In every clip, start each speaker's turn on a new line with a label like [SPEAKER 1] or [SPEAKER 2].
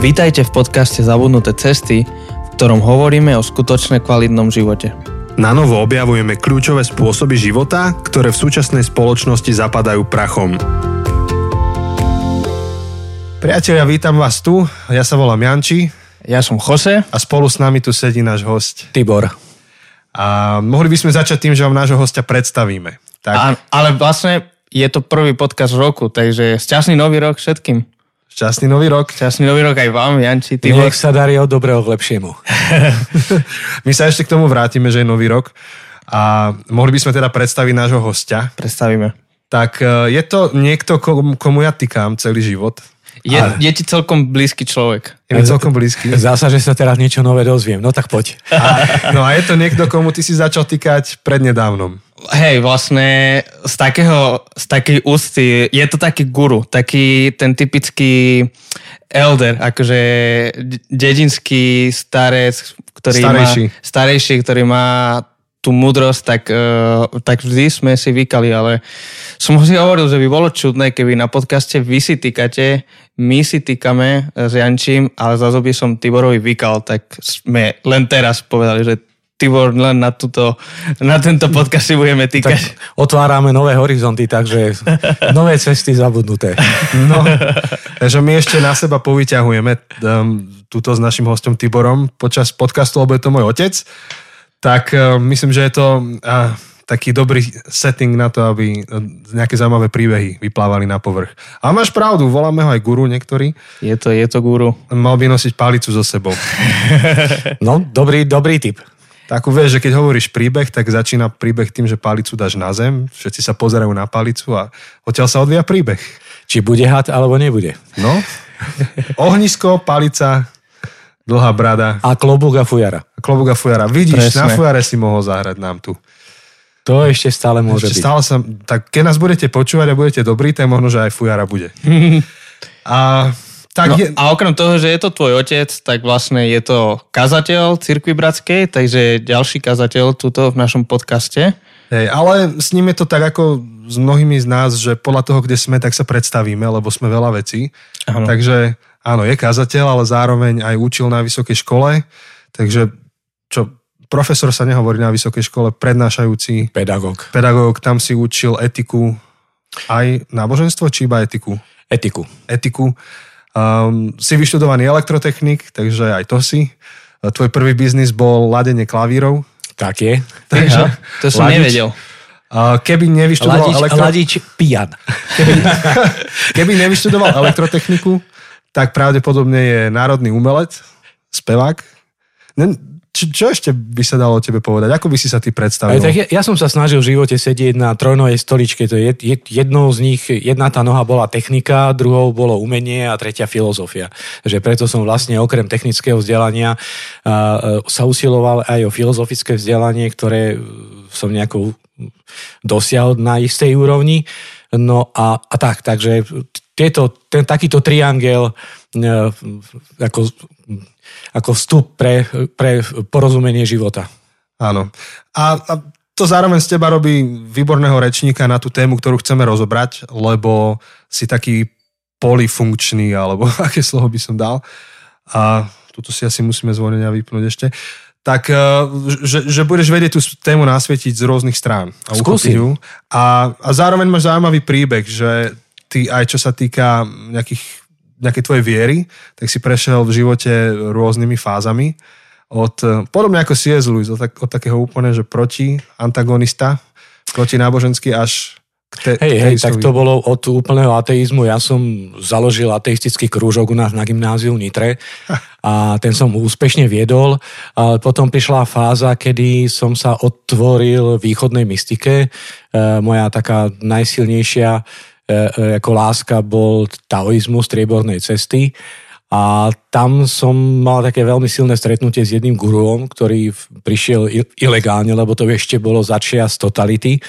[SPEAKER 1] Vítajte v podcaste Zabudnuté cesty, v ktorom hovoríme o skutočne kvalitnom živote.
[SPEAKER 2] Na novo objavujeme kľúčové spôsoby života, ktoré v súčasnej spoločnosti zapadajú prachom. Priatelia, vítam vás tu. Ja sa volám Janči
[SPEAKER 1] Ja som Jose.
[SPEAKER 2] a spolu s nami tu sedí náš host.
[SPEAKER 3] Tibor.
[SPEAKER 2] A mohli by sme začať tým, že vám nášho hostia predstavíme. Tak,
[SPEAKER 1] A, ale vlastne je to prvý podcast roku, takže šťastný nový rok všetkým.
[SPEAKER 2] Šťastný nový rok.
[SPEAKER 1] Šťastný nový rok aj vám, Janči, Tibor.
[SPEAKER 3] Nech sa darí od dobrého k lepšiemu.
[SPEAKER 2] My sa ešte k tomu vrátime, že je nový rok. A mohli by sme teda predstaviť nášho hostia.
[SPEAKER 1] Predstavíme.
[SPEAKER 2] Tak e, je to niekto, komu, ja týkam celý život.
[SPEAKER 1] Je, je ti celkom blízky človek.
[SPEAKER 2] Je mi celkom blízky.
[SPEAKER 3] Zdá sa, že sa teraz niečo nové dozviem. No tak poď.
[SPEAKER 2] A, no a je to niekto, komu ty si začal týkať prednedávnom.
[SPEAKER 1] Hej, vlastne z takého, z takej ústy, je to taký guru, taký ten typický elder, akože dedinský starec, ktorý
[SPEAKER 2] Starejší.
[SPEAKER 1] má, starejší, ktorý má tú múdrosť, tak, uh, tak vždy sme si vykali, ale som si hovoril, že by bolo čudné, keby na podcaste vy si týkate, my si týkame s Jančím, ale zase by som Tiborovi vykal, tak sme len teraz povedali, že Tibor, len na, túto, na tento podcast si budeme
[SPEAKER 3] Tak
[SPEAKER 1] týkať.
[SPEAKER 3] otvárame nové horizonty, takže nové cesty zabudnuté.
[SPEAKER 2] No, takže my ešte na seba povyťahujeme um, túto s našim hostom Tiborom počas podcastu, lebo je to môj otec. Tak um, myslím, že je to uh, taký dobrý setting na to, aby uh, nejaké zaujímavé príbehy vyplávali na povrch. A máš pravdu, voláme ho aj guru niektorý.
[SPEAKER 1] Je to, je to guru.
[SPEAKER 2] Mal by nosiť palicu so sebou.
[SPEAKER 3] No, dobrý, dobrý tip.
[SPEAKER 2] Tak vieš, že keď hovoríš príbeh, tak začína príbeh tým, že palicu dáš na zem, všetci sa pozerajú na palicu a odtiaľ sa odvíja príbeh.
[SPEAKER 3] Či bude had, alebo nebude.
[SPEAKER 2] No, ohnisko, palica, dlhá brada,
[SPEAKER 3] A klobúk a fujara.
[SPEAKER 2] a klobúk a fujara. Vidíš,
[SPEAKER 1] Presne.
[SPEAKER 2] na fujare si mohol zahrať nám tu.
[SPEAKER 3] To ešte stále môže
[SPEAKER 2] Ešte
[SPEAKER 3] byť.
[SPEAKER 2] stále sa, tak keď nás budete počúvať a budete dobrí, tak možno, že aj fujara bude. A tak
[SPEAKER 1] No,
[SPEAKER 2] je,
[SPEAKER 1] a okrem toho, že je to tvoj otec, tak vlastne je to kazateľ Cirkvi Bratskej, takže ďalší kazateľ tuto v našom podcaste.
[SPEAKER 2] hej, ale s ním je to tak ako s mnohými z nás, že podľa toho, kde sme, tak sa predstavíme, lebo sme veľa vecí.
[SPEAKER 1] Áno.
[SPEAKER 2] Takže áno, je kazateľ, ale zároveň aj učil na vysokej škole. Takže čo, profesor sa nehovorí na vysokej škole, prednášajúci
[SPEAKER 3] Pedagóg.
[SPEAKER 2] pedagóg, tam si učil etiku, aj náboženstvo, či iba etiku?
[SPEAKER 3] Etiku.
[SPEAKER 2] Etiku. Um, si vyštudovaný elektrotechnik, takže aj to si. Tvoj prvý biznis bol ladenie klavírov.
[SPEAKER 3] Tak je.
[SPEAKER 2] Takže,
[SPEAKER 1] Aha, to som
[SPEAKER 2] ladič.
[SPEAKER 1] nevedel.
[SPEAKER 2] Keby nevyštudoval,
[SPEAKER 3] Ladič,
[SPEAKER 2] elektro...
[SPEAKER 3] ladič pijan.
[SPEAKER 2] keby, keby nevyštudoval elektrotechniku, tak pravdepodobne je národný umelec, spevák. Ne, čo, čo ešte by sa dalo o tebe povedať? Ako by si sa ty
[SPEAKER 3] Aj,
[SPEAKER 2] predstavil?
[SPEAKER 3] tak ja, ja som sa snažil v živote sedieť na trojnovej stoličke. To je, je, jednou z nich, jedna tá noha bola technika, druhou bolo umenie a tretia filozofia. Že preto som vlastne okrem technického vzdelania a, sa usiloval aj o filozofické vzdelanie, ktoré som nejako dosiahol na istej úrovni. No a, a tak, takže tieto, ten, takýto triangel e, ako, ako vstup pre, pre porozumenie života.
[SPEAKER 2] Áno. A, a to zároveň z teba robí výborného rečníka na tú tému, ktorú chceme rozobrať, lebo si taký polifunkčný, alebo aké slovo by som dal. A tuto si asi musíme zvoniť a vypnúť ešte. Tak, eh, že, že budeš vedieť tú tému nasvietiť z rôznych strán. A ju. A, a zároveň máš zaujímavý príbeh, že ty aj čo sa týka nejakých, nejakej tvojej viery, tak si prešiel v živote rôznymi fázami od, eh, podobne ako C.S. Lewis, od, tak, od takého úplne, že proti, antagonista, proti náboženský až te,
[SPEAKER 3] Hej, hej, tak to bolo od úplného ateizmu. Ja som založil ateistický krúžok u nás na gymnáziu v Nitre a ten som úspešne viedol, ale potom prišla fáza, kedy som sa otvoril východnej mystike. E, moja taká najsilnejšia ako láska bol taoizmus striebornej cesty. A tam som mal také veľmi silné stretnutie s jedným guruom, ktorý prišiel ilegálne, lebo to ešte bolo začia z totality.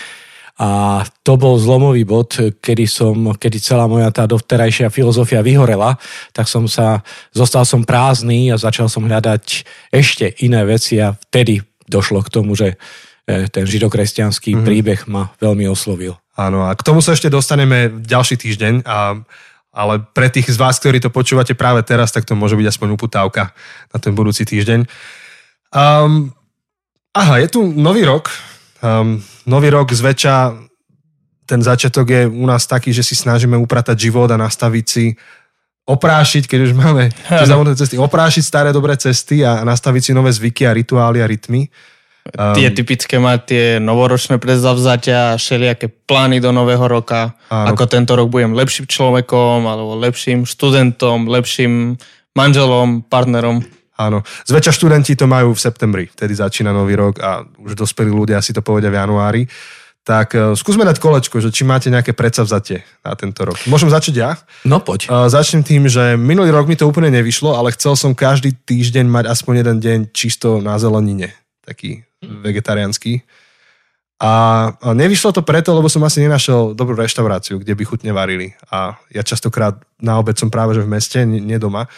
[SPEAKER 3] A to bol zlomový bod, kedy, som, kedy celá moja tá dovterajšia filozofia vyhorela, tak som sa, zostal som prázdny a začal som hľadať ešte iné veci a vtedy došlo k tomu, že e, ten židokresťanský mm-hmm. príbeh ma veľmi oslovil.
[SPEAKER 2] Áno, a k tomu sa ešte dostaneme ďalší týždeň, a, ale pre tých z vás, ktorí to počúvate práve teraz, tak to môže byť aspoň uputávka na ten budúci týždeň. Um, aha, je tu nový rok. Um, nový rok zväčša ten začiatok je u nás taký, že si snažíme upratať život a nastaviť si oprášiť, keď už máme tie cesty, oprášiť staré dobré cesty a nastaviť si nové zvyky a rituály a rytmy.
[SPEAKER 1] Um, tie typické mať tie novoročné predzavzatia, všelijaké plány do nového roka, áno. ako tento rok budem lepším človekom, alebo lepším študentom, lepším manželom, partnerom.
[SPEAKER 2] Áno. Zväčša študenti to majú v septembri, vtedy začína nový rok a už dospelí ľudia si to povedia v januári. Tak uh, skúsme dať kolečko, že či máte nejaké predsavzatie na tento rok. Môžem začať ja?
[SPEAKER 3] No poď.
[SPEAKER 2] Uh, začnem tým, že minulý rok mi to úplne nevyšlo, ale chcel som každý týždeň mať aspoň jeden deň čisto na zelenine. Taký vegetariánsky. A nevyšlo to preto, lebo som asi nenašiel dobrú reštauráciu, kde by chutne varili. A ja častokrát na obed som práve že v meste, nie doma.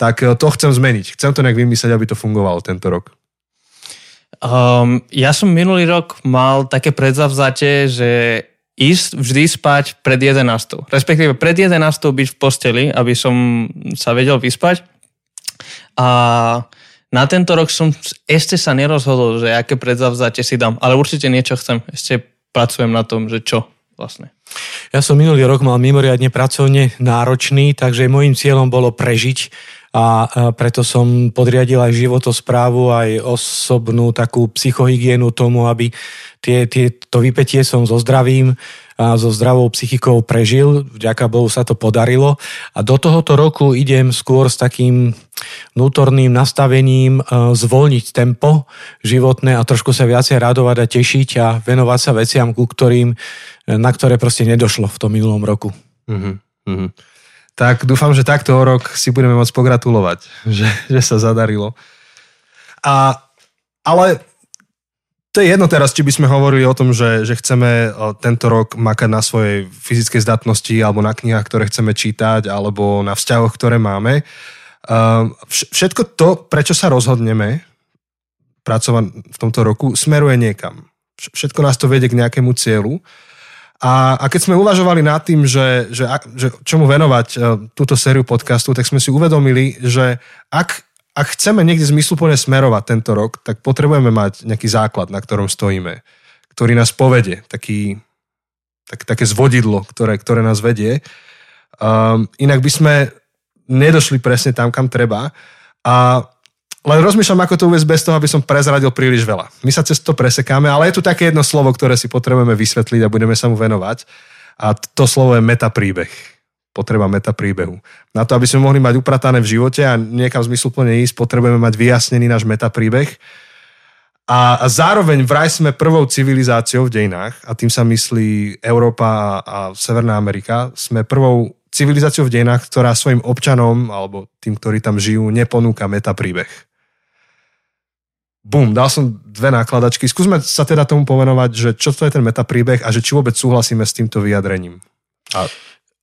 [SPEAKER 2] Tak e, to chcem zmeniť. Chcem to nejak vymyslieť, aby to fungovalo tento rok.
[SPEAKER 1] Um, ja som minulý rok mal také predzavzatie, že ísť vždy spať pred 11. Respektíve pred 11. byť v posteli, aby som sa vedel vyspať. A na tento rok som ešte sa nerozhodol, že aké predzavzatie si dám, ale určite niečo chcem. Ešte pracujem na tom, že čo vlastne.
[SPEAKER 3] Ja som minulý rok mal mimoriadne pracovne náročný, takže môjim cieľom bolo prežiť a preto som podriadil aj životosprávu, aj osobnú takú psychohygienu tomu, aby tie, tie, to vypetie som so zdravím so zdravou psychikou prežil. Vďaka Bohu sa to podarilo. A do tohoto roku idem skôr s takým vnútorným nastavením e, zvolniť tempo životné a trošku sa viacej radovať a tešiť a venovať sa veciam, ku ktorým, e, na ktoré proste nedošlo v tom minulom roku.
[SPEAKER 2] Mm-hmm. Tak dúfam, že takto o rok si budeme môcť pogratulovať, že, že sa zadarilo. A, ale to je jedno teraz, či by sme hovorili o tom, že, že chceme tento rok makať na svojej fyzickej zdatnosti alebo na knihách, ktoré chceme čítať alebo na vzťahoch, ktoré máme. Všetko to, prečo sa rozhodneme pracovať v tomto roku, smeruje niekam. Všetko nás to vedie k nejakému cieľu. A, a keď sme uvažovali nad tým, že, že, že čomu venovať túto sériu podcastu, tak sme si uvedomili, že ak ak chceme niekde zmysluplne smerovať tento rok, tak potrebujeme mať nejaký základ, na ktorom stojíme, ktorý nás povede, taký, tak, také zvodidlo, ktoré, ktoré nás vedie. Um, inak by sme nedošli presne tam, kam treba. A len rozmýšľam, ako to uvieť bez toho, aby som prezradil príliš veľa. My sa cez to presekáme, ale je tu také jedno slovo, ktoré si potrebujeme vysvetliť a budeme sa mu venovať. A to slovo je metapríbeh potreba meta príbehu. Na to, aby sme mohli mať upratané v živote a niekam zmysluplne ísť, potrebujeme mať vyjasnený náš meta príbeh. A, a zároveň vraj sme prvou civilizáciou v dejinách, a tým sa myslí Európa a, a Severná Amerika, sme prvou civilizáciou v dejinách, ktorá svojim občanom, alebo tým, ktorí tam žijú, neponúka meta príbeh. Bum, dal som dve nákladačky. Skúsme sa teda tomu pomenovať, že čo to je ten metapríbeh a že či vôbec súhlasíme s týmto vyjadrením. A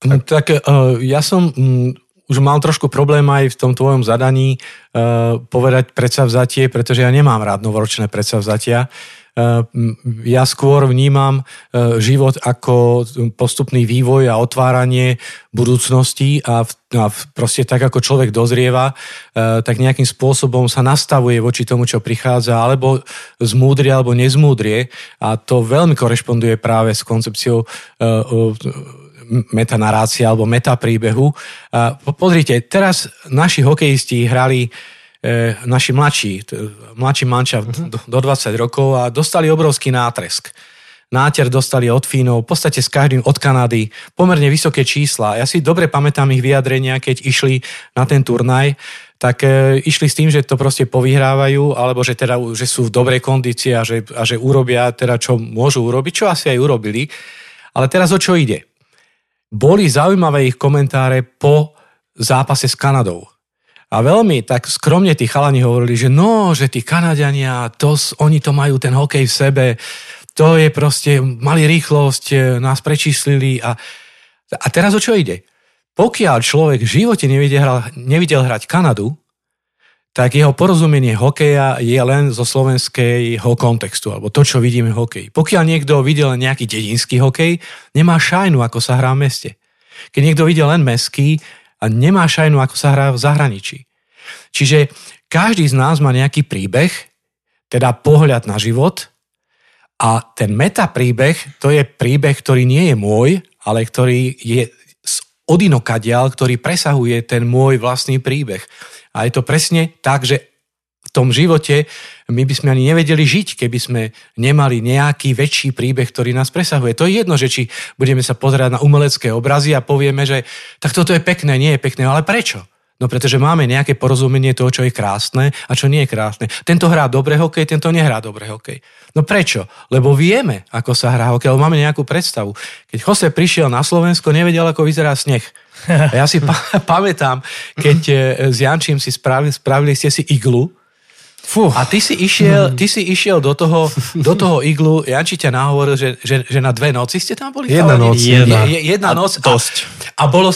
[SPEAKER 3] No, tak uh, ja som um, už mal trošku problém aj v tom tvojom zadaní uh, povedať predsavzatie, pretože ja nemám rád novoročné predsavzatia. Uh, ja skôr vnímam uh, život ako postupný vývoj a otváranie budúcnosti a, v, a v, proste tak, ako človek dozrieva, uh, tak nejakým spôsobom sa nastavuje voči tomu, čo prichádza, alebo zmúdrie, alebo nezmúdrie. A to veľmi korešponduje práve s koncepciou metanarácia alebo metapríbehu. Pozrite, teraz naši hokejisti hrali e, naši mladší, mladší manča uh-huh. do, do 20 rokov a dostali obrovský nátresk. Náter dostali od Fínov, v podstate s každým od Kanady, pomerne vysoké čísla. Ja si dobre pamätám ich vyjadrenia, keď išli na ten turnaj, tak e, išli s tým, že to proste povyhrávajú, alebo že, teda, že sú v dobrej kondícii a že, a že urobia teda, čo môžu urobiť, čo asi aj urobili. Ale teraz o čo ide? Boli zaujímavé ich komentáre po zápase s Kanadou. A veľmi tak skromne tí chalani hovorili, že no, že tí Kanadiania, to, oni to majú ten hokej v sebe, to je proste, mali rýchlosť, e, nás prečíslili a, a teraz o čo ide? Pokiaľ človek v živote nevidel, nevidel hrať Kanadu, tak jeho porozumenie hokeja je len zo slovenského kontextu, alebo to, čo vidíme v hokeji. Pokiaľ niekto videl nejaký dedinský hokej, nemá šajnu, ako sa hrá v meste. Keď niekto videl len mesky a nemá šajnu, ako sa hrá v zahraničí. Čiže každý z nás má nejaký príbeh, teda pohľad na život a ten metapríbeh, to je príbeh, ktorý nie je môj, ale ktorý je odinokadial, ktorý presahuje ten môj vlastný príbeh. A je to presne tak, že v tom živote my by sme ani nevedeli žiť, keby sme nemali nejaký väčší príbeh, ktorý nás presahuje. To je jedno, že či budeme sa pozerať na umelecké obrazy a povieme, že tak toto je pekné, nie je pekné, ale prečo? No pretože máme nejaké porozumenie toho, čo je krásne a čo nie je krásne. Tento hrá dobre hokej, tento nehrá dobre hokej. No prečo? Lebo vieme, ako sa hrá hokej, lebo máme nejakú predstavu. Keď Jose prišiel na Slovensko, nevedel, ako vyzerá sneh. A ja si pa- pamätám, keď e, s Jančím si spravili, spravili ste si iglu, Fú. A ty si išiel, ty si išiel do, toho, do toho iglu, Janči ťa nahovoril, že, že, že na dve noci ste tam boli?
[SPEAKER 2] Jedna noc.
[SPEAKER 3] Jedna, jedna, jedna
[SPEAKER 1] a
[SPEAKER 3] noc.
[SPEAKER 1] Dosť.
[SPEAKER 3] A, a bolo,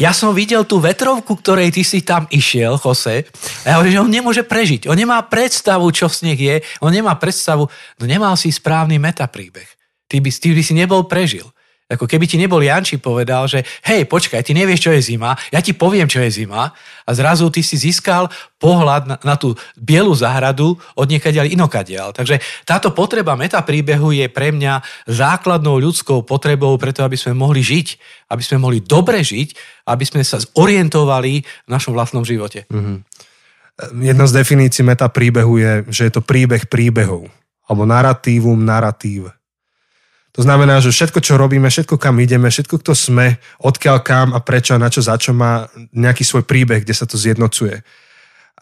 [SPEAKER 3] ja som videl tú vetrovku, ktorej ty si tam išiel, Jose, a ja hovorím, že on nemôže prežiť. On nemá predstavu, čo sneh je, on nemá predstavu, no nemal si správny metapríbeh. Ty by, ty by si nebol prežil. Ako keby ti nebol Janči povedal, že hej, počkaj, ty nevieš, čo je zima, ja ti poviem, čo je zima a zrazu ty si získal pohľad na, na tú bielu záhradu od niekaďal inokadiaľ. Takže táto potreba metapríbehu je pre mňa základnou ľudskou potrebou preto, aby sme mohli žiť, aby sme mohli dobre žiť, aby sme sa zorientovali v našom vlastnom živote. Mm-hmm.
[SPEAKER 2] Jedna z definícií metapríbehu je, že je to príbeh príbehov alebo narratívum narratív. To znamená, že všetko, čo robíme, všetko, kam ideme, všetko, kto sme, odkiaľ kam a prečo a na čo, za čo má nejaký svoj príbeh, kde sa to zjednocuje.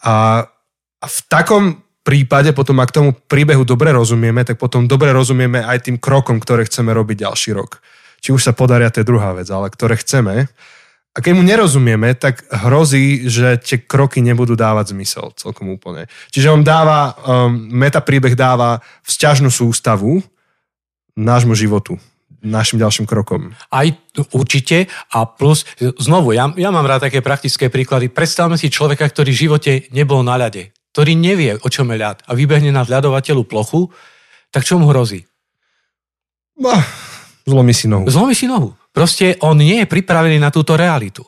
[SPEAKER 2] A, a v takom prípade potom, ak tomu príbehu dobre rozumieme, tak potom dobre rozumieme aj tým krokom, ktoré chceme robiť ďalší rok. Či už sa podaria, to je druhá vec, ale ktoré chceme. A keď mu nerozumieme, tak hrozí, že tie kroky nebudú dávať zmysel celkom úplne. Čiže on dáva, um, metapríbeh dáva vzťažnú sústavu, nášmu životu našim ďalším krokom.
[SPEAKER 3] Aj určite a plus, znovu, ja, ja mám rád také praktické príklady. Predstavme si človeka, ktorý v živote nebol na ľade, ktorý nevie, o čom je ľad a vybehne na ľadovateľu plochu, tak čo mu hrozí?
[SPEAKER 2] No, zlomí si nohu.
[SPEAKER 3] Zlomí si nohu. Proste on nie je pripravený na túto realitu.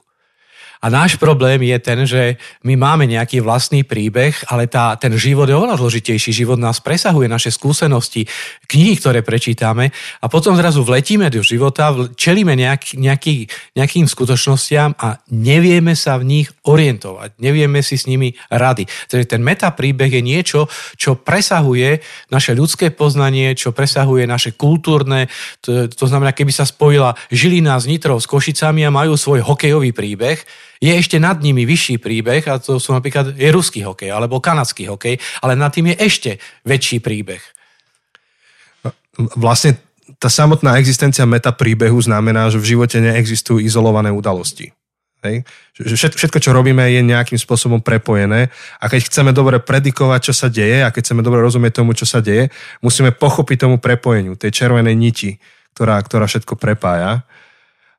[SPEAKER 3] A náš problém je ten, že my máme nejaký vlastný príbeh, ale tá, ten život je oveľa zložitejší. Život nás presahuje, naše skúsenosti, knihy, ktoré prečítame a potom zrazu vletíme do života, čelíme nejak, nejaký, nejakým skutočnostiam a nevieme sa v nich orientovať, nevieme si s nimi rady. Takže ten metapríbeh je niečo, čo presahuje naše ľudské poznanie, čo presahuje naše kultúrne, to, to znamená, keby sa spojila Žilina s Nitrou s Košicami a majú svoj hokejový príbeh, je ešte nad nimi vyšší príbeh a to sú napríklad je ruský hokej alebo kanadský hokej, ale nad tým je ešte väčší príbeh.
[SPEAKER 2] Vlastne tá samotná existencia meta príbehu znamená, že v živote neexistujú izolované udalosti. Hej? Všetko, čo robíme, je nejakým spôsobom prepojené a keď chceme dobre predikovať, čo sa deje a keď chceme dobre rozumieť tomu, čo sa deje, musíme pochopiť tomu prepojeniu, tej červenej niti, ktorá, ktorá všetko prepája.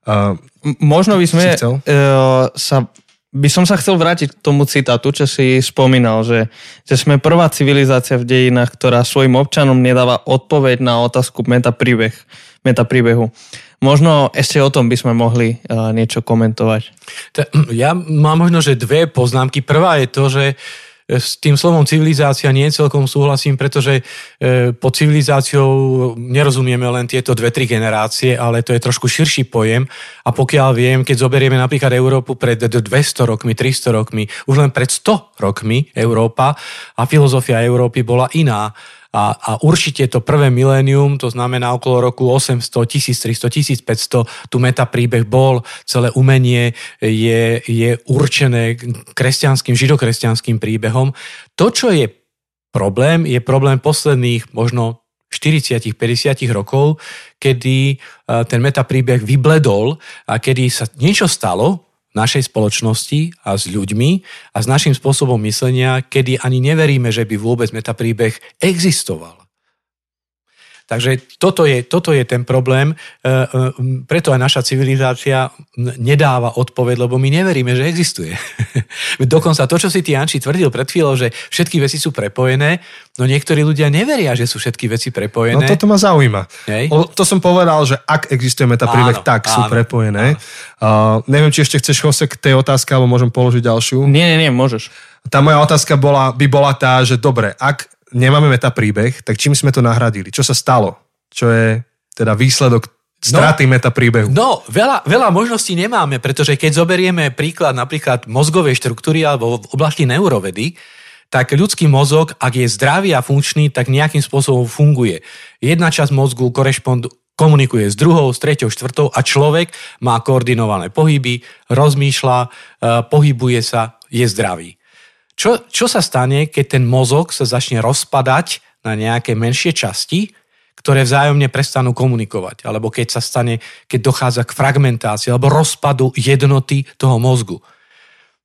[SPEAKER 1] Uh, Možno by sme uh, sa by som sa chcel vrátiť k tomu citátu, čo si spomínal, že, že sme prvá civilizácia v dejinách, ktorá svojim občanom nedáva odpoveď na otázku metapríbeh, metapríbehu. Možno ešte o tom by sme mohli uh, niečo komentovať.
[SPEAKER 3] Ja mám možno, že dve poznámky. Prvá je to, že uh, s tým slovom civilizácia nie celkom súhlasím, pretože e, pod civilizáciou nerozumieme len tieto dve, tri generácie, ale to je trošku širší pojem. A pokiaľ viem, keď zoberieme napríklad Európu pred 200 rokmi, 300 rokmi, už len pred 100 rokmi Európa a filozofia Európy bola iná. A, a určite to prvé milénium, to znamená okolo roku 800, 1300, 1500, tu metapríbeh bol, celé umenie je, je určené kresťanským, židokresťanským príbehom. To, čo je problém, je problém posledných možno 40-50 rokov, kedy ten metapríbeh vybledol a kedy sa niečo stalo, našej spoločnosti a s ľuďmi a s našim spôsobom myslenia, kedy ani neveríme, že by vôbec metapríbeh existoval. Takže toto je, toto je ten problém, e, e, preto aj naša civilizácia nedáva odpoveď, lebo my neveríme, že existuje. Dokonca to, čo si ty Janči tvrdil pred chvíľou, že všetky veci sú prepojené, no niektorí ľudia neveria, že sú všetky veci prepojené.
[SPEAKER 2] No toto ma zaujíma. Hej. O, to som povedal, že ak existuje metapríbeh, tak áno, sú prepojené. Uh, neviem, či ešte chceš, Jose, k tej otázke, alebo môžem položiť ďalšiu.
[SPEAKER 1] Nie, nie, nie, môžeš.
[SPEAKER 2] Tá moja otázka bola, by bola tá, že dobre, ak nemáme metapríbeh, tak čím sme to nahradili? Čo sa stalo? Čo je teda výsledok straty no, metapríbehu?
[SPEAKER 3] No, veľa, veľa možností nemáme, pretože keď zoberieme príklad napríklad mozgovej štruktúry alebo v oblasti neurovedy, tak ľudský mozog, ak je zdravý a funkčný, tak nejakým spôsobom funguje. Jedna časť mozgu korešpond, komunikuje s druhou, s treťou, štvrtou a človek má koordinované pohyby, rozmýšľa, e, pohybuje sa, je zdravý. Čo, čo sa stane, keď ten mozog sa začne rozpadať na nejaké menšie časti, ktoré vzájomne prestanú komunikovať, alebo keď sa stane, keď dochádza k fragmentácii alebo rozpadu jednoty toho mozgu.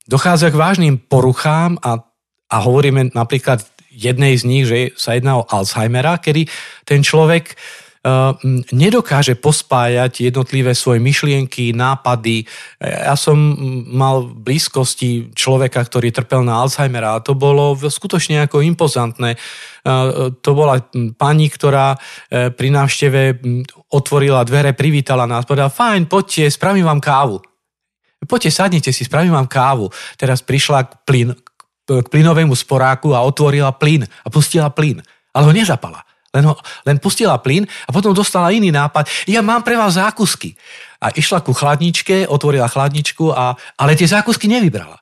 [SPEAKER 3] Dochádza k vážnym poruchám a, a hovoríme napríklad jednej z nich, že sa jedná o Alzheimera, kedy ten človek nedokáže pospájať jednotlivé svoje myšlienky, nápady. Ja som mal v blízkosti človeka, ktorý trpel na Alzheimera a to bolo skutočne ako impozantné. Ehm, to bola pani, ktorá e, pri návšteve otvorila dvere, privítala nás, povedala, fajn, poďte, spravím vám kávu. Poďte, sadnite si, spravím vám kávu. Teraz prišla k, plyn, k plynovému sporáku a otvorila plyn a pustila plyn, ale ho nezapala. Len, ho, len pustila plyn a potom dostala iný nápad. Ja mám pre vás zákusky. A išla ku chladničke, otvorila chladničku, a, ale tie zákusky nevybrala.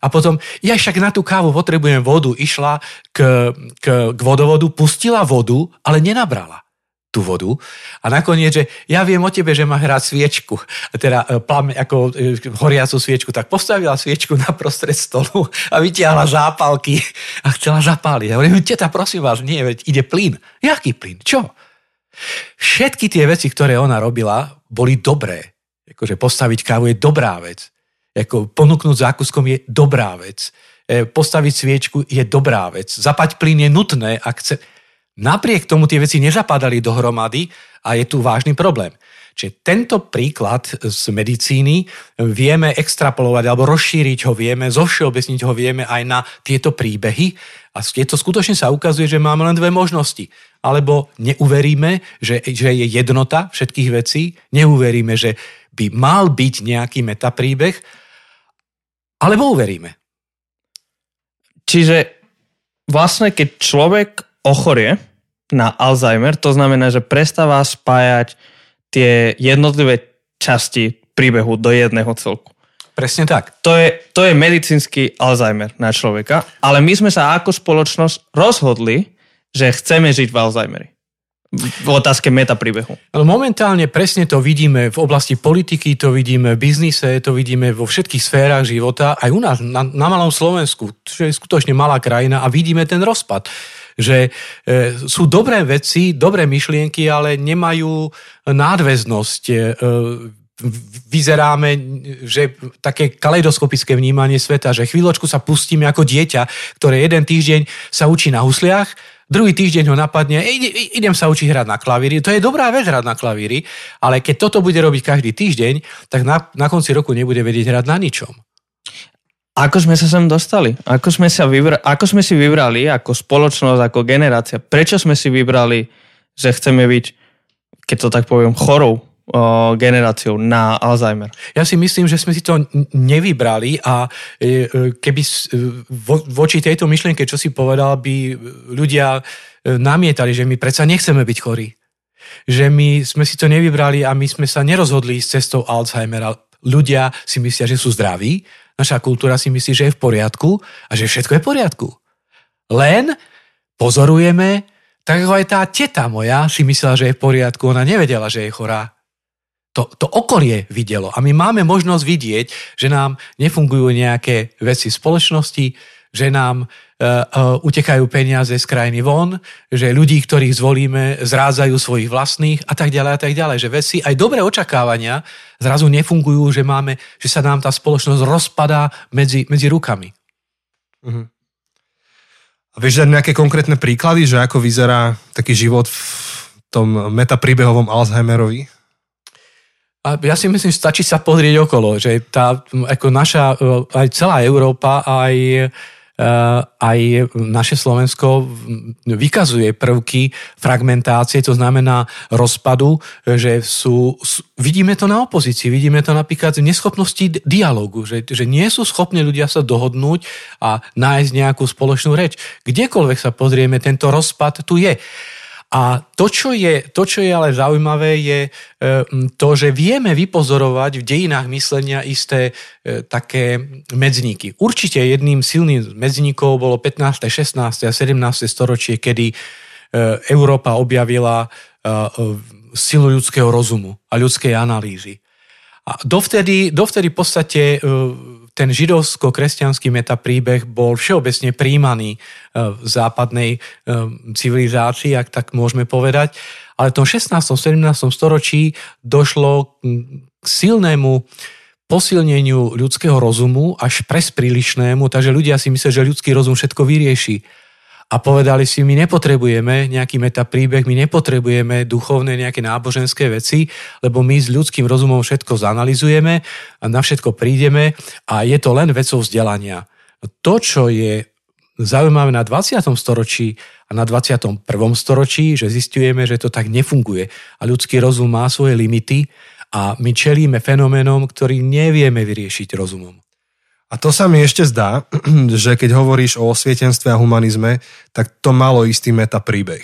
[SPEAKER 3] A potom, ja však na tú kávu potrebujem vodu, išla k, k, k vodovodu, pustila vodu, ale nenabrala tú vodu. A nakoniec, že ja viem o tebe, že má hrať sviečku, teda e, plame, ako e, horiacu sviečku, tak postavila sviečku na prostred stolu a vytiahla zápalky a chcela zapáliť. A hovorím, teta, prosím vás, nie, veď ide plyn. Jaký plyn? Čo? Všetky tie veci, ktoré ona robila, boli dobré. Akože postaviť kávu je dobrá vec. Ako ponúknuť zákuskom je dobrá vec. E, postaviť sviečku je dobrá vec. Zapať plyn je nutné, ak chce Napriek tomu tie veci nezapadali dohromady a je tu vážny problém. Čiže tento príklad z medicíny vieme extrapolovať alebo rozšíriť ho vieme, zovšeobecniť ho vieme aj na tieto príbehy a je to skutočne sa ukazuje, že máme len dve možnosti. Alebo neuveríme, že, že je jednota všetkých vecí, neuveríme, že by mal byť nejaký metapríbeh, alebo uveríme.
[SPEAKER 1] Čiže vlastne keď človek ochorie, na Alzheimer, to znamená, že prestáva spájať tie jednotlivé časti príbehu do jedného celku.
[SPEAKER 3] Presne tak.
[SPEAKER 1] To je, to je medicínsky Alzheimer na človeka, ale my sme sa ako spoločnosť rozhodli, že chceme žiť v Alzheimeri. V otázke metapríbehu.
[SPEAKER 3] Ale momentálne presne to vidíme v oblasti politiky, to vidíme v biznise, to vidíme vo všetkých sférach života, aj u nás na, na malom Slovensku, čo je skutočne malá krajina a vidíme ten rozpad že e, sú dobré veci, dobré myšlienky, ale nemajú nádväznosť. E, vyzeráme, že také kaleidoskopické vnímanie sveta, že chvíľočku sa pustíme ako dieťa, ktoré jeden týždeň sa učí na husliach, druhý týždeň ho napadne, idem sa učiť hrať na klavíri. To je dobrá vec hrať na klavíri, ale keď toto bude robiť každý týždeň, tak na, na konci roku nebude vedieť hrať na ničom.
[SPEAKER 1] Ako sme sa sem dostali? Ako sme, sa vybra- ako sme si vybrali ako spoločnosť, ako generácia? Prečo sme si vybrali, že chceme byť, keď to tak poviem, chorou o, generáciou na Alzheimer?
[SPEAKER 3] Ja si myslím, že sme si to nevybrali a e, e, keby vo, voči tejto myšlienke, čo si povedal, by ľudia e, namietali, že my predsa nechceme byť chorí. Že my sme si to nevybrali a my sme sa nerozhodli s cestou Alzheimera. Ľudia si myslia, že sú zdraví Naša kultúra si myslí, že je v poriadku a že všetko je v poriadku. Len pozorujeme, tak ako aj tá teta moja si myslela, že je v poriadku, ona nevedela, že je chorá. To, to okolie videlo a my máme možnosť vidieť, že nám nefungujú nejaké veci spoločnosti, že nám utekajú peniaze z krajiny von, že ľudí, ktorých zvolíme, zrádzajú svojich vlastných a tak ďalej a tak ďalej. Že veci, aj dobré očakávania zrazu nefungujú, že, máme, že sa nám tá spoločnosť rozpadá medzi, medzi rukami. Uh-huh.
[SPEAKER 2] A vieš dať nejaké konkrétne príklady, že ako vyzerá taký život v tom metapríbehovom Alzheimerovi?
[SPEAKER 3] A ja si myslím, že stačí sa pozrieť okolo, že tá, ako naša, e, aj celá Európa, aj, e, aj naše Slovensko vykazuje prvky fragmentácie, to znamená rozpadu, že sú, vidíme to na opozícii, vidíme to napríklad v neschopnosti dialogu, že, že nie sú schopní ľudia sa dohodnúť a nájsť nejakú spoločnú reč. Kdekoľvek sa pozrieme, tento rozpad tu je. A to čo, je, to, čo je ale zaujímavé, je e, to, že vieme vypozorovať v dejinách myslenia isté e, také medzníky. Určite jedným silným medzníkov bolo 15., 16. a 17. storočie, kedy e, Európa objavila silu ľudského rozumu a ľudskej analýzy. A dovtedy, dovtedy v podstate ten židovsko-kresťanský metapríbeh bol všeobecne príjmaný e, v západnej e, civilizácii, ak tak môžeme povedať. Ale v tom 16. 17. storočí došlo k silnému posilneniu ľudského rozumu až pres prílišnému, takže ľudia si myslia, že ľudský rozum všetko vyrieši a povedali si, my nepotrebujeme nejaký metapríbeh, my nepotrebujeme duchovné nejaké náboženské veci, lebo my s ľudským rozumom všetko zanalizujeme a na všetko prídeme a je to len vecou vzdelania. To, čo je zaujímavé na 20. storočí a na 21. storočí, že zistujeme, že to tak nefunguje a ľudský rozum má svoje limity a my čelíme fenoménom, ktorý nevieme vyriešiť rozumom.
[SPEAKER 2] A to sa mi ešte zdá, že keď hovoríš o osvietenstve a humanizme, tak to malo istý meta príbeh.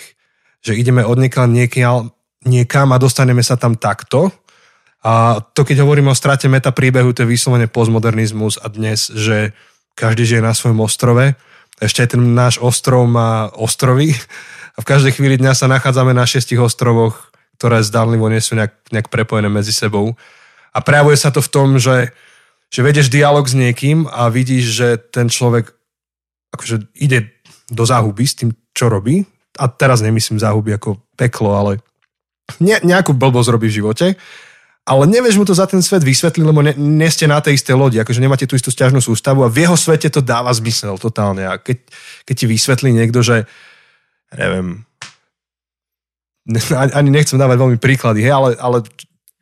[SPEAKER 2] Že ideme od niekiaľ, niekam a dostaneme sa tam takto. A to keď hovoríme o strate meta príbehu, to je vyslovene postmodernizmus a dnes, že každý žije na svojom ostrove. Ešte aj ten náš ostrov má ostrovy a v každej chvíli dňa sa nachádzame na šiestich ostrovoch, ktoré zdánlivo nie sú nejak, nejak prepojené medzi sebou. A prejavuje sa to v tom, že že vedeš dialog s niekým a vidíš, že ten človek akože ide do záhuby s tým, čo robí. A teraz nemyslím záhuby ako peklo, ale ne, nejakú blbosť robí v živote. Ale nevieš mu to za ten svet vysvetliť, lebo ne, ne ste na tej istej lodi, akože nemáte tú istú stiažnú sústavu a v jeho svete to dáva zmysel totálne. A keď, keď ti vysvetlí niekto, že neviem, ani nechcem dávať veľmi príklady, hej, ale, ale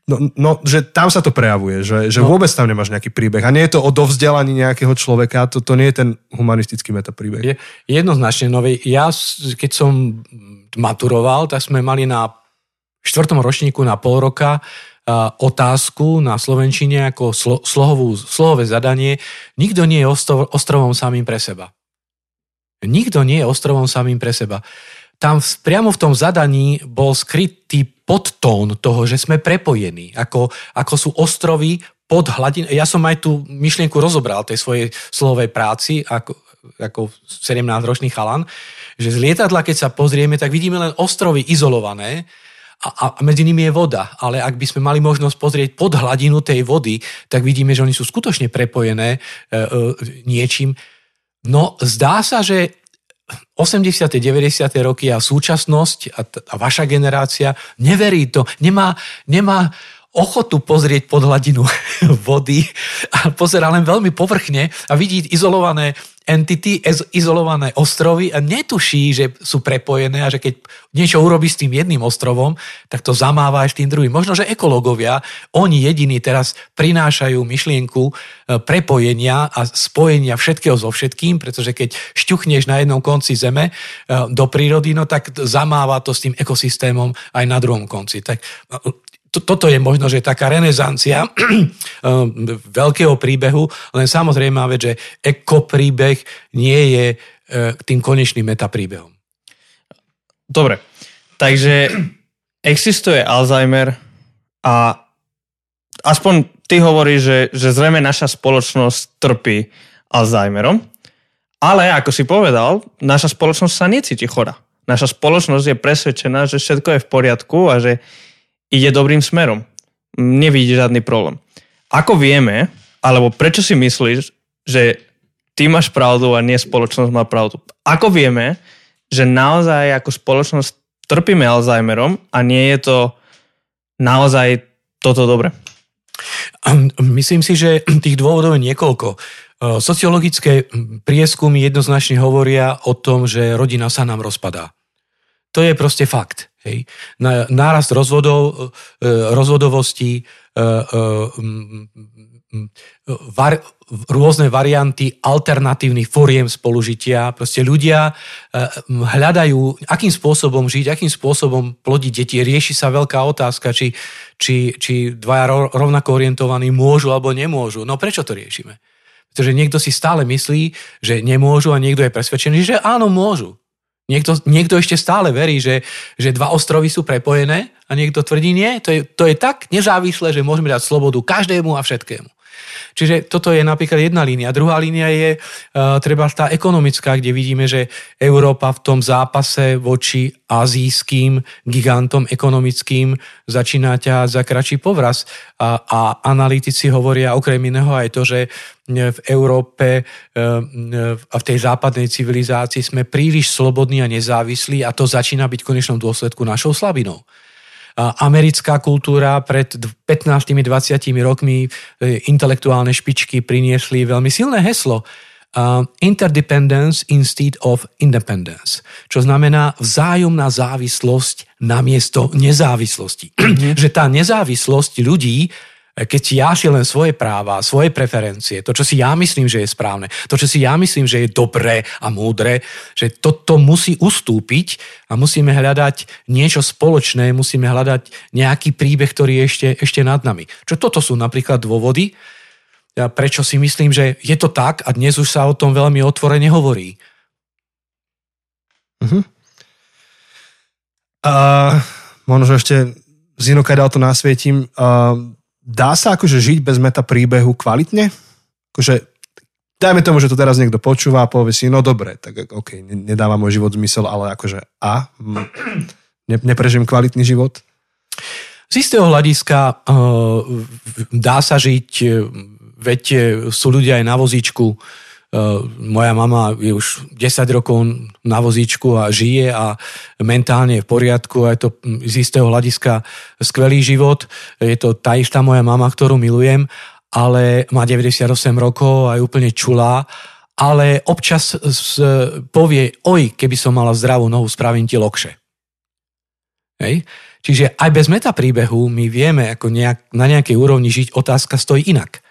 [SPEAKER 2] No, no, že tam sa to prejavuje, že, že no. vôbec tam nemáš nejaký príbeh. A nie je to o dovzdelaní nejakého človeka, to, to nie je ten humanistický metapríbeh. Je,
[SPEAKER 3] jednoznačne, no ja keď som maturoval, tak sme mali na štvrtom ročníku na pol roka uh, otázku na Slovenčine ako slo, slohovú, slohové zadanie. Nikto nie je ostrov, ostrovom samým pre seba. Nikto nie je ostrovom samým pre seba tam priamo v tom zadaní bol skrytý podtón toho, že sme prepojení, ako, ako sú ostrovy pod hladinou. Ja som aj tú myšlienku rozobral tej svojej slovej práci ako, ako 17-ročný chalan, že z lietadla, keď sa pozrieme, tak vidíme len ostrovy izolované a, a medzi nimi je voda. Ale ak by sme mali možnosť pozrieť pod hladinu tej vody, tak vidíme, že oni sú skutočne prepojené e, e, niečím. No zdá sa, že 80. 90. roky a súčasnosť a, t- a vaša generácia neverí to, nemá, nemá ochotu pozrieť pod hladinu vody a pozera len veľmi povrchne a vidí izolované entity, izolované ostrovy a netuší, že sú prepojené a že keď niečo urobí s tým jedným ostrovom, tak to zamáva aj s tým druhým. Možno, že ekológovia, oni jediní teraz prinášajú myšlienku e, prepojenia a spojenia všetkého so všetkým, pretože keď šťuchneš na jednom konci zeme e, do prírody, no tak zamáva to s tým ekosystémom aj na druhom konci. Tak to, toto je možno, že taká renesancia eh, veľkého príbehu, len samozrejme vec, že ekopríbeh nie je eh, tým konečným metapríbehom.
[SPEAKER 1] Dobre, takže existuje Alzheimer a aspoň ty hovoríš, že, že zrejme naša spoločnosť trpí Alzheimerom, ale ako si povedal, naša spoločnosť sa necíti chora. Naša spoločnosť je presvedčená, že všetko je v poriadku a že ide dobrým smerom. Nevidí žiadny problém. Ako vieme, alebo prečo si myslíš, že ty máš pravdu a nie spoločnosť má pravdu? Ako vieme, že naozaj ako spoločnosť trpíme Alzheimerom a nie je to naozaj toto dobre?
[SPEAKER 3] Myslím si, že tých dôvodov je niekoľko. E, sociologické prieskumy jednoznačne hovoria o tom, že rodina sa nám rozpadá. To je proste fakt. Hej. Nárast rozvodov, rozvodovosti, var, rôzne varianty alternatívnych foriem spolužitia. Proste ľudia hľadajú, akým spôsobom žiť, akým spôsobom plodiť deti. Rieši sa veľká otázka, či, či, či dvaja rovnako orientovaní môžu alebo nemôžu. No prečo to riešime? Pretože niekto si stále myslí, že nemôžu a niekto je presvedčený, že áno, môžu. Niekto, niekto ešte stále verí, že, že dva ostrovy sú prepojené a niekto tvrdí nie. To je, to je tak nezávislé, že môžeme dať slobodu každému a všetkému. Čiže toto je napríklad jedna línia. Druhá línia je uh, treba tá ekonomická, kde vidíme, že Európa v tom zápase voči azijským gigantom ekonomickým začína ťa za kračí povraz. A, a analytici hovoria okrem iného aj to, že v Európe a v tej západnej civilizácii sme príliš slobodní a nezávislí a to začína byť v konečnom dôsledku našou slabinou americká kultúra pred 15-20 rokmi e, intelektuálne špičky priniesli veľmi silné heslo interdependence instead of independence, čo znamená vzájomná závislosť namiesto nezávislosti. že tá nezávislosť ľudí keď ja si len svoje práva, svoje preferencie, to, čo si ja myslím, že je správne, to, čo si ja myslím, že je dobré a múdre, že toto musí ustúpiť a musíme hľadať niečo spoločné, musíme hľadať nejaký príbeh, ktorý je ešte, ešte nad nami. Čo toto sú napríklad dôvody, prečo si myslím, že je to tak a dnes už sa o tom veľmi otvorene hovorí.
[SPEAKER 2] Uh-huh. Uh, možno ešte z inokaj to nasvietím. Uh, dá sa akože žiť bez meta príbehu kvalitne? Akože, dajme tomu, že to teraz niekto počúva a povie si, no dobre, tak ok, nedáva môj život zmysel, ale akože a? Ne, neprežijem kvalitný život?
[SPEAKER 3] Z istého hľadiska uh, dá sa žiť, veď sú ľudia aj na vozíčku, Eh, moja mama je už 10 rokov na vozíčku a žije a mentálne je v poriadku a je to z istého hľadiska skvelý život. Je to tá istá moja mama, ktorú milujem, ale má 98 rokov a je úplne čulá ale občas povie, oj, keby som mala zdravú nohu, spravím ti lokše. Hej? Čiže aj bez meta príbehu my vieme ako nejak, na nejakej úrovni žiť, otázka stojí inak.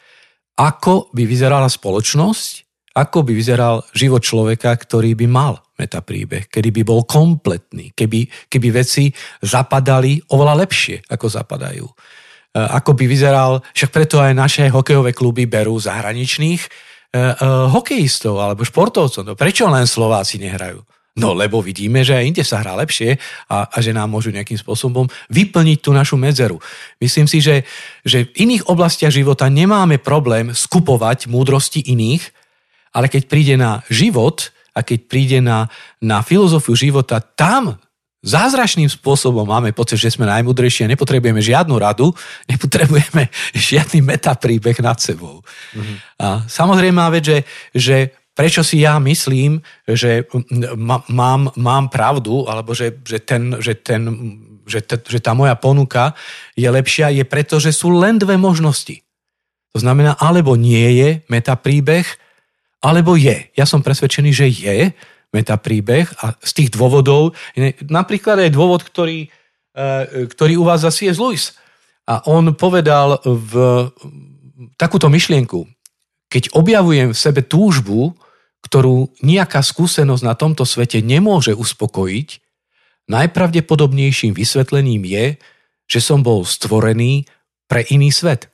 [SPEAKER 3] Ako by vyzerala spoločnosť, ako by vyzeral život človeka, ktorý by mal metapríbeh, kedy by bol kompletný, keby, keby veci zapadali oveľa lepšie, ako zapadajú. E, ako by vyzeral, však preto aj naše hokejové kluby berú zahraničných uh, uh, hokejistov alebo športovcov. No prečo len Slováci nehrajú? No lebo vidíme, že aj inde sa hrá lepšie a, a že nám môžu nejakým spôsobom vyplniť tú našu medzeru. Myslím si, že, že v iných oblastiach života nemáme problém skupovať múdrosti iných, ale keď príde na život a keď príde na, na filozofiu života, tam zázračným spôsobom máme pocit, že sme najmudrejší a nepotrebujeme žiadnu radu, nepotrebujeme žiadny metapríbeh nad sebou. Mm-hmm. A samozrejme vec, že, že prečo si ja myslím, že mám, mám pravdu, alebo že, že, ten, že, ten, že, te, že tá moja ponuka je lepšia, je preto, že sú len dve možnosti. To znamená, alebo nie je metapríbeh, alebo je. Ja som presvedčený, že je metapríbeh a z tých dôvodov, napríklad aj dôvod, ktorý, e, ktorý uvádza C.S. Lewis. A on povedal v takúto myšlienku, keď objavujem v sebe túžbu, ktorú nejaká skúsenosť na tomto svete nemôže uspokojiť, najpravdepodobnejším vysvetlením je, že som bol stvorený pre iný svet.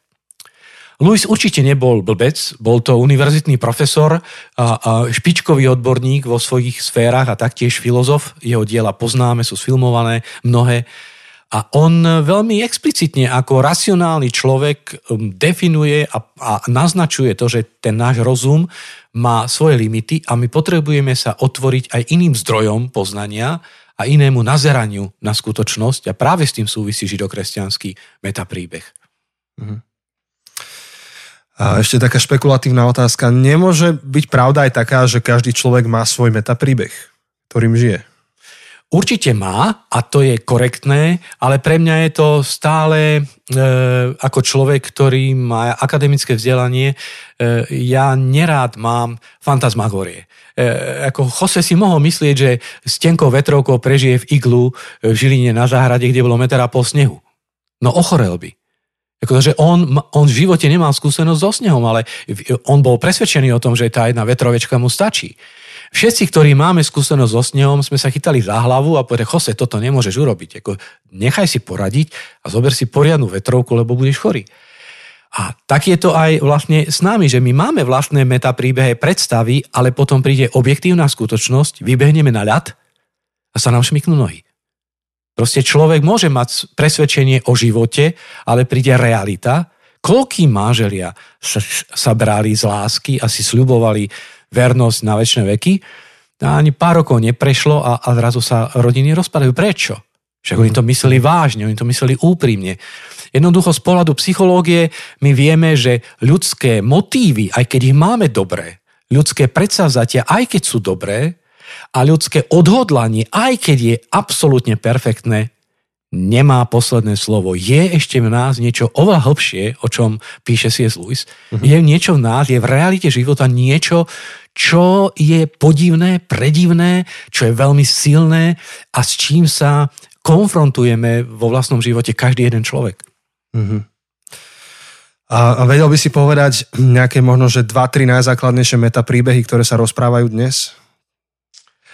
[SPEAKER 3] Louis určite nebol blbec, bol to univerzitný profesor a, a špičkový odborník vo svojich sférach a taktiež filozof. Jeho diela poznáme, sú sfilmované mnohé. A on veľmi explicitne ako racionálny človek um, definuje a, a naznačuje to, že ten náš rozum má svoje limity a my potrebujeme sa otvoriť aj iným zdrojom poznania a inému nazeraniu na skutočnosť a práve s tým súvisí židokresťanský metapríbeh. Mm-hmm.
[SPEAKER 2] A ešte taká špekulatívna otázka. Nemôže byť pravda aj taká, že každý človek má svoj metapríbeh, ktorým žije?
[SPEAKER 3] Určite má a to je korektné, ale pre mňa je to stále e, ako človek, ktorý má akademické vzdelanie, e, ja nerád mám fantasmagorie. E, ako Jose si mohol myslieť, že s tenkou vetrovkou prežije v iglu v Žiline na záhrade, kde bolo metera po snehu. No ochorel by. Akože on, on v živote nemal skúsenosť so snehom, ale on bol presvedčený o tom, že tá jedna vetrovečka mu stačí. Všetci, ktorí máme skúsenosť so snehom, sme sa chytali za hlavu a povedali, Jose, toto nemôžeš urobiť. Ako, nechaj si poradiť a zober si poriadnu vetrovku, lebo budeš chorý. A tak je to aj vlastne s nami, že my máme vlastné metapríbehy, predstavy, ale potom príde objektívna skutočnosť, vybehneme na ľad a sa nám šmiknú nohy. Proste človek môže mať presvedčenie o živote, ale príde realita. Koľký máželia sa, sa brali z lásky a si sľubovali vernosť na väčšie veky. A ani pár rokov neprešlo a, a zrazu sa rodiny rozpadajú. Prečo? Však oni to mysleli vážne, oni to mysleli úprimne. Jednoducho z pohľadu psychológie my vieme, že ľudské motívy, aj keď ich máme dobré, ľudské predsavzatia, aj keď sú dobré, a ľudské odhodlanie, aj keď je absolútne perfektné, nemá posledné slovo. Je ešte v nás niečo oveľa hlbšie, o čom píše C.S. Lewis. Uh-huh. Je niečo v nás, je v realite života niečo, čo je podivné, predivné, čo je veľmi silné a s čím sa konfrontujeme vo vlastnom živote každý jeden človek. Uh-huh.
[SPEAKER 2] A, a vedel by si povedať nejaké možno, že dva, tri najzákladnejšie metapríbehy, ktoré sa rozprávajú dnes?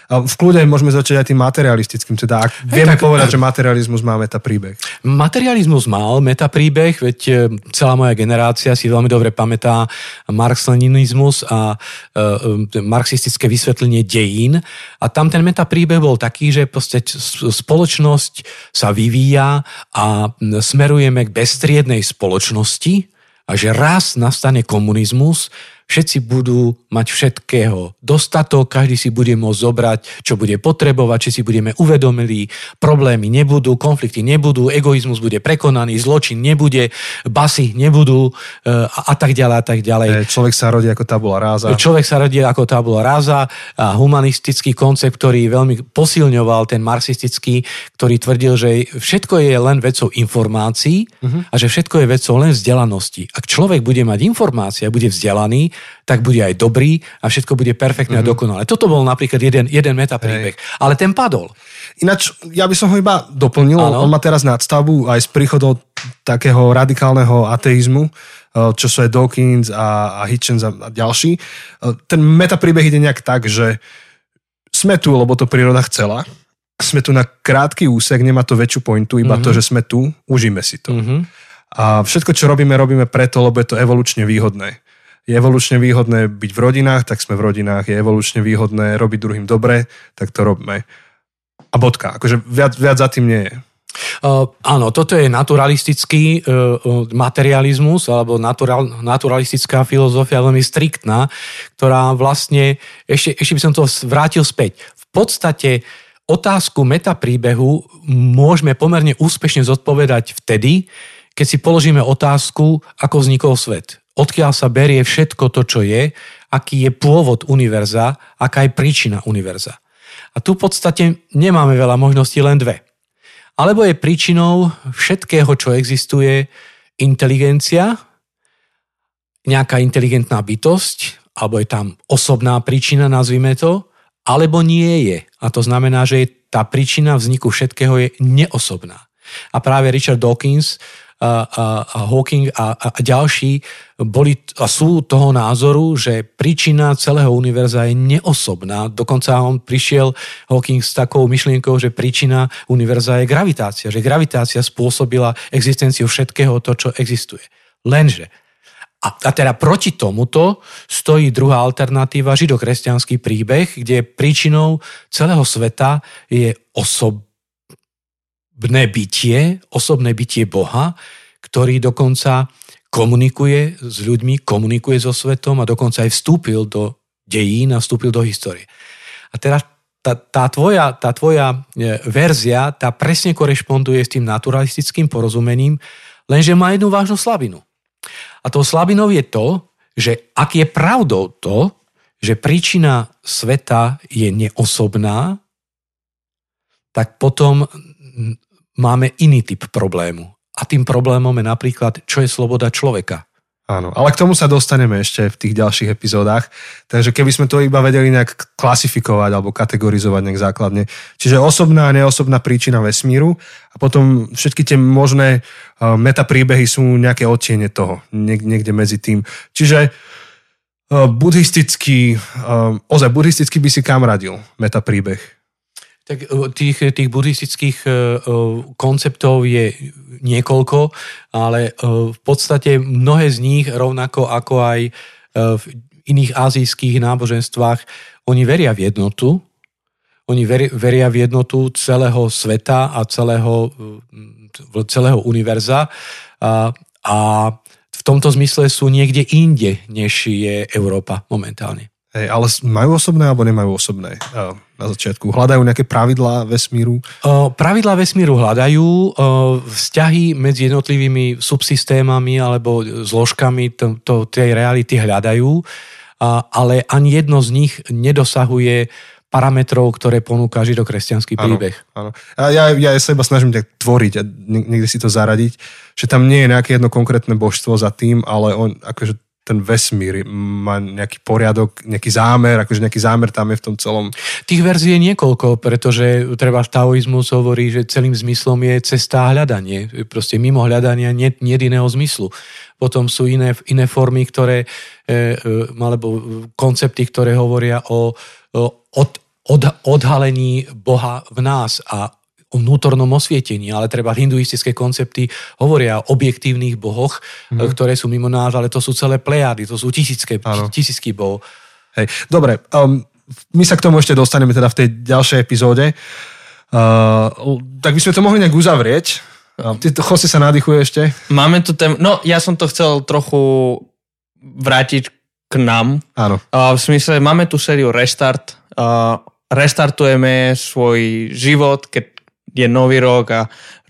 [SPEAKER 2] V kľude môžeme začať aj tým materialistickým, teda ak vieme tak, povedať, že materializmus má metapríbeh.
[SPEAKER 3] Materializmus mal metapríbeh, veď e, celá moja generácia si veľmi dobre pamätá marx-leninizmus a e, e, marxistické vysvetlenie dejín a tam ten metapríbeh bol taký, že proste spoločnosť sa vyvíja a smerujeme k bestriednej spoločnosti a že raz nastane komunizmus, všetci budú mať všetkého dostatok, každý si bude môcť zobrať, čo bude potrebovať, či si budeme uvedomili, problémy nebudú, konflikty nebudú, egoizmus bude prekonaný, zločin nebude, basy nebudú e, a, a tak ďalej a tak ďalej.
[SPEAKER 2] E, človek sa rodí ako tabula ráza.
[SPEAKER 3] Človek sa rodí ako tabula ráza a humanistický koncept, ktorý veľmi posilňoval ten marxistický, ktorý tvrdil, že všetko je len vecou informácií uh-huh. a že všetko je vecou len vzdelanosti. Ak človek bude mať informácie a bude vzdelaný, tak bude aj dobrý a všetko bude perfektné mm-hmm. a mhm. dokonalé. Toto bol napríklad jeden, jeden metapríbeh. Hej. Ale ten padol.
[SPEAKER 2] Ináč, ja by som ho iba doplnil. Ano. On má teraz nadstavbu aj s príchodom takého radikálneho ateizmu, eh, čo sú aj Dawkins a, a Hitchens a, a ďalší. Eh, ten metapríbeh ide nejak tak, že sme tu, lebo to príroda chcela. Sme tu na krátky úsek, nemá to väčšiu pointu, iba mm-hmm. to, že sme tu, užíme si to. Mm-hmm. A všetko, čo robíme, robíme preto, lebo je to evolučne výhodné je evolučne výhodné byť v rodinách, tak sme v rodinách. Je evolučne výhodné robiť druhým dobre, tak to robíme. A bodka. Akože viac, viac za tým nie je.
[SPEAKER 3] Uh, áno, toto je naturalistický uh, materializmus alebo natural, naturalistická filozofia veľmi striktná, ktorá vlastne, ešte, ešte by som to vrátil späť. V podstate otázku metapríbehu môžeme pomerne úspešne zodpovedať vtedy, keď si položíme otázku, ako vznikol svet odkiaľ sa berie všetko to, čo je, aký je pôvod univerza, aká je príčina univerza. A tu v podstate nemáme veľa možností, len dve. Alebo je príčinou všetkého, čo existuje, inteligencia, nejaká inteligentná bytosť, alebo je tam osobná príčina, nazvime to, alebo nie je. A to znamená, že tá príčina vzniku všetkého je neosobná. A práve Richard Dawkins a, a, a Hawking a, a ďalší boli a sú toho názoru, že príčina celého univerza je neosobná. Dokonca on prišiel Hawking s takou myšlienkou, že príčina univerza je gravitácia. Že gravitácia spôsobila existenciu všetkého to, čo existuje. Lenže a, a teda proti tomuto stojí druhá alternatíva, židokresťanský príbeh, kde príčinou celého sveta je osob, bytie, osobné bytie Boha, ktorý dokonca komunikuje s ľuďmi, komunikuje so svetom a dokonca aj vstúpil do dejín a vstúpil do histórie. A teraz tá, tá, tvoja, tá tvoja e, verzia, tá presne korešponduje s tým naturalistickým porozumením, lenže má jednu vážnu slabinu. A tou slabinou je to, že ak je pravdou to, že príčina sveta je neosobná, tak potom máme iný typ problému. A tým problémom je napríklad, čo je sloboda človeka.
[SPEAKER 2] Áno, ale k tomu sa dostaneme ešte v tých ďalších epizódach. Takže keby sme to iba vedeli nejak klasifikovať alebo kategorizovať nejak základne. Čiže osobná a neosobná príčina vesmíru a potom všetky tie možné uh, metapríbehy sú nejaké odtiene toho, niekde medzi tým. Čiže uh, buddhistický, uh, ozaj buddhistický by si kam radil metapríbeh?
[SPEAKER 3] Tak tých, tých buddhistických konceptov je niekoľko, ale v podstate mnohé z nich, rovnako ako aj v iných azijských náboženstvách, oni veria v jednotu, oni veria v jednotu celého sveta a celého, celého univerza a, a v tomto zmysle sú niekde inde, než je Európa momentálne.
[SPEAKER 2] Hej, ale majú osobné alebo nemajú osobné na začiatku? Hľadajú nejaké pravidlá vesmíru?
[SPEAKER 3] Pravidlá vesmíru hľadajú, vzťahy medzi jednotlivými subsystémami alebo zložkami to, to, tej reality hľadajú, ale ani jedno z nich nedosahuje parametrov, ktoré ponúka židokresťanský príbeh.
[SPEAKER 2] Áno, áno. ja, ja sa iba snažím tak tvoriť a niekde si to zaradiť, že tam nie je nejaké jedno konkrétne božstvo za tým, ale on akože ten vesmír má nejaký poriadok, nejaký zámer, akože nejaký zámer tam je v tom celom.
[SPEAKER 3] Tých verzií je niekoľko, pretože treba taoizmus hovorí, že celým zmyslom je cesta a hľadanie. Proste mimo hľadania nie, nie iného zmyslu. Potom sú iné, iné formy, ktoré, e, e, alebo koncepty, ktoré hovoria o, o od, od, odhalení Boha v nás a o vnútornom osvietení, ale treba hinduistické koncepty hovoria o objektívnych bohoch, mm. ktoré sú mimo nás, ale to sú celé plejády, to sú tisícké, tisícky bohov.
[SPEAKER 2] Hej. Dobre, um, my sa k tomu ešte dostaneme teda v tej ďalšej epizóde. Uh, tak by sme to mohli nejak uzavrieť. Uh, ty, Jose sa nadýchuje ešte?
[SPEAKER 1] Máme tu tém... No, ja som to chcel trochu vrátiť k nám.
[SPEAKER 2] Áno.
[SPEAKER 1] Uh, v smysle, máme tu sériu Restart. Uh, restartujeme svoj život, keď je nový rok a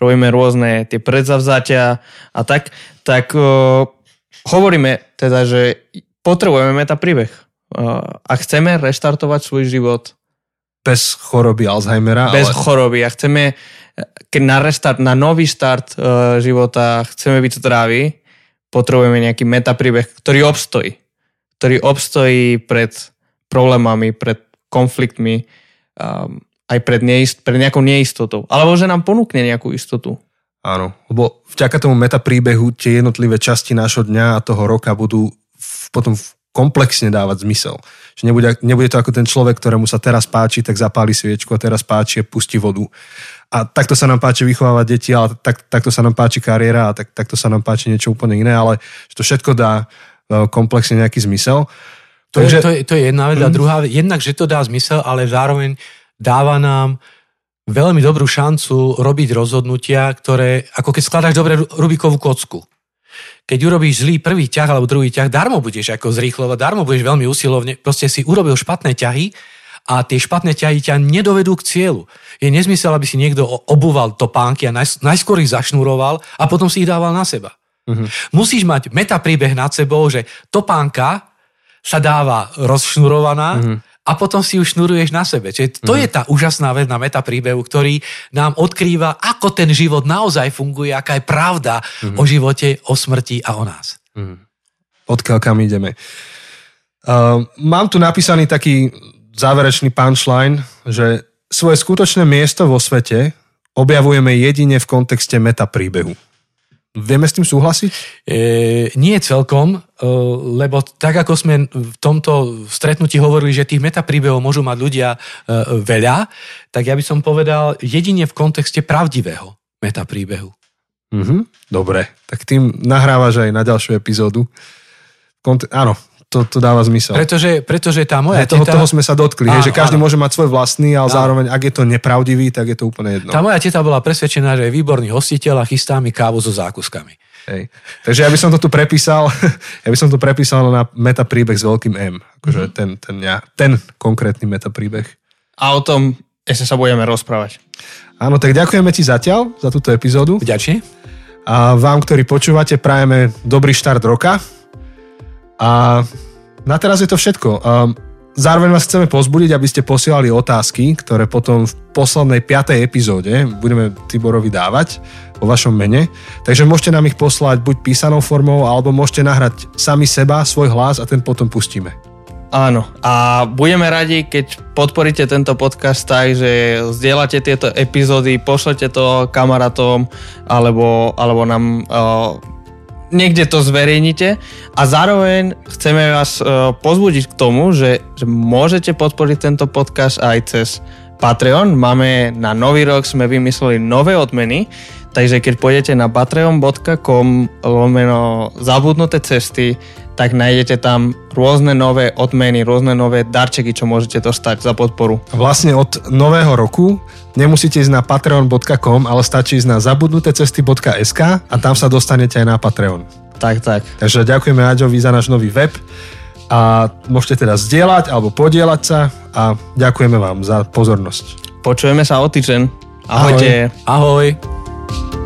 [SPEAKER 1] robíme rôzne tie predzavzatia a tak, tak uh, hovoríme teda, že potrebujeme meta príbeh. Uh, a chceme reštartovať svoj život
[SPEAKER 2] bez choroby Alzheimera.
[SPEAKER 1] Bez ale... choroby a chceme, na restart, na nový start uh, života chceme byť zdraví, potrebujeme nejaký metapríbeh, ktorý obstojí. Ktorý obstojí pred problémami, pred konfliktmi. Um, aj pred, neist, pred nejakou neistotou. Alebo že nám ponúkne nejakú istotu.
[SPEAKER 2] Áno, lebo vďaka tomu metapríbehu tie jednotlivé časti nášho dňa a toho roka budú v, potom komplexne dávať zmysel. Že nebude, nebude to ako ten človek, ktorému sa teraz páči, tak zapáli sviečku a teraz páči a pustí vodu. A takto sa nám páči vychovávať deti, ale tak, takto sa nám páči kariéra a tak, takto sa nám páči niečo úplne iné, ale že to všetko dá e, komplexne nejaký zmysel.
[SPEAKER 3] To, Takže... je, to, je, to je jedna vec. Mm. A druhá vec, jednak, že to dá zmysel, ale zároveň dáva nám veľmi dobrú šancu robiť rozhodnutia, ktoré, ako keď skladáš dobre Rubikovú kocku. Keď urobíš zlý prvý ťah alebo druhý ťah, darmo budeš ako zrýchlovať, darmo budeš veľmi usilovne, proste si urobil špatné ťahy a tie špatné ťahy ťa nedovedú k cieľu. Je nezmysel, aby si niekto obúval topánky a najskôr ich zašnúroval a potom si ich dával na seba. Uh-huh. Musíš mať metapríbeh nad sebou, že topánka sa dáva rozšnurovaná uh-huh a potom si ju šnuruješ na sebe. Čiže to mm. je tá úžasná vec na meta príbehu, ktorý nám odkrýva, ako ten život naozaj funguje, aká je pravda mm. o živote, o smrti a o nás. Mm.
[SPEAKER 2] Odkiaľ kam ideme. Uh, mám tu napísaný taký záverečný punchline, že svoje skutočné miesto vo svete objavujeme jedine v kontexte meta príbehu. Vieme s tým súhlasiť?
[SPEAKER 3] E, nie celkom, e, lebo tak ako sme v tomto stretnutí hovorili, že tých metapríbehov môžu mať ľudia e, veľa, tak ja by som povedal jedine v kontexte pravdivého metapríbehu.
[SPEAKER 2] Mhm, dobre, tak tým nahrávaš aj na ďalšiu epizódu. Kont- áno, to, to dáva zmysel.
[SPEAKER 3] Pretože, pretože tá moja
[SPEAKER 2] hey, toho, teta... toho sme sa dotkli, hej, že každý áno. môže mať svoj vlastný, ale áno. zároveň, ak je to nepravdivý, tak je to úplne jedno.
[SPEAKER 3] Tá moja teta bola presvedčená, že je výborný hostiteľ a chystá mi kávu so zákuskami.
[SPEAKER 2] Hej. Takže ja by som to tu prepísal, ja by som to prepísal na meta príbeh s veľkým M. Akože mm-hmm. ten, ten, ja, ten konkrétny meta príbeh.
[SPEAKER 1] A o tom ešte sa budeme rozprávať.
[SPEAKER 2] Áno, tak ďakujeme ti zatiaľ za túto epizódu.
[SPEAKER 3] Ďakujem.
[SPEAKER 2] A vám, ktorí počúvate, prajeme dobrý štart roka a na teraz je to všetko. zároveň vás chceme pozbudiť, aby ste posielali otázky, ktoré potom v poslednej piatej epizóde budeme Tiborovi dávať vo vašom mene. Takže môžete nám ich poslať buď písanou formou, alebo môžete nahrať sami seba, svoj hlas a ten potom pustíme.
[SPEAKER 1] Áno, a budeme radi, keď podporíte tento podcast tak, že zdieľate tieto epizódy, pošlete to kamarátom, alebo, alebo nám uh, niekde to zverejnite a zároveň chceme vás uh, pozbudiť k tomu, že, že môžete podporiť tento podcast aj cez Patreon. Máme na nový rok, sme vymysleli nové odmeny, takže keď pôjdete na patreon.com lomeno zabudnuté cesty, tak nájdete tam rôzne nové odmeny, rôzne nové darčeky, čo môžete dostať za podporu.
[SPEAKER 2] Vlastne od nového roku nemusíte ísť na patreon.com, ale stačí ísť na zabudnutecesty.sk a tam sa dostanete aj na Patreon.
[SPEAKER 1] Tak, tak.
[SPEAKER 2] Takže ďakujeme Aďovi za náš nový web a môžete teda zdieľať alebo podielať sa a ďakujeme vám za pozornosť.
[SPEAKER 1] Počujeme sa o týždeň. Ahojte.
[SPEAKER 3] Ahoj. Ahoj.